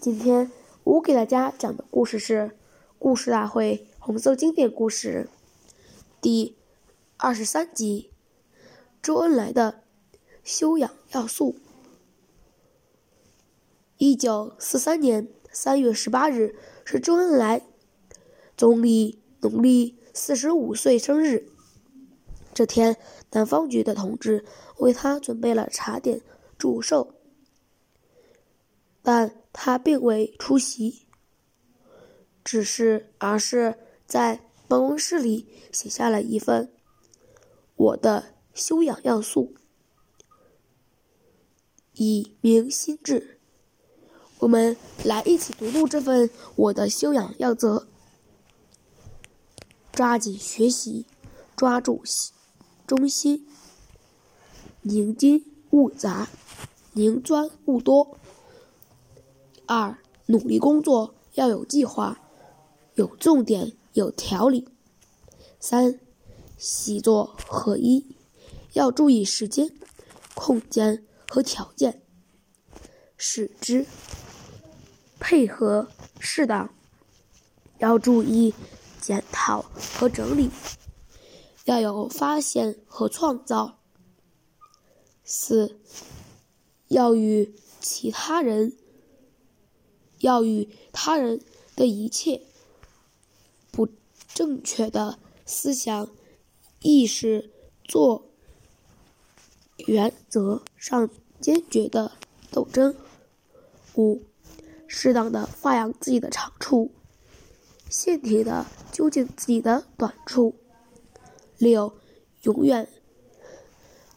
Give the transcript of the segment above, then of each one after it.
今天我给大家讲的故事是《故事大会红色经典故事》第二十三集：周恩来的修养要素。一九四三年三月十八日是周恩来总理农历。四十五岁生日，这天，南方局的同志为他准备了茶点祝寿，但他并未出席，只是而是在办公室里写下了一份《我的修养要素》，以明心志。我们来一起读读这份《我的修养要则》。抓紧学习，抓住中心，宁精勿杂，宁钻勿多。二，努力工作要有计划，有重点，有条理。三，习作合一，要注意时间、空间和条件，使之配合适当，要注意。检讨和整理，要有发现和创造。四，要与其他人，要与他人的一切不正确的思想意识做原则上坚决的斗争。五，适当的发扬自己的长处。限定的究竟自己的短处。六，永远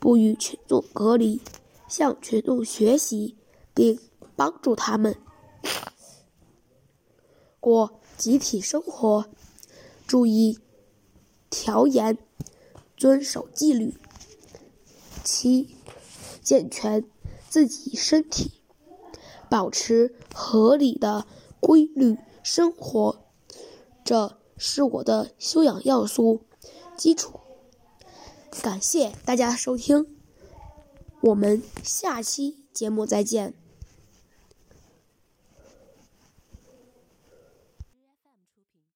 不与群众隔离，向群众学习，并帮助他们过集体生活，注意调研，遵守纪律。七，健全自己身体，保持合理的规律生活。这是我的修养要素基础。感谢大家收听，我们下期节目再见。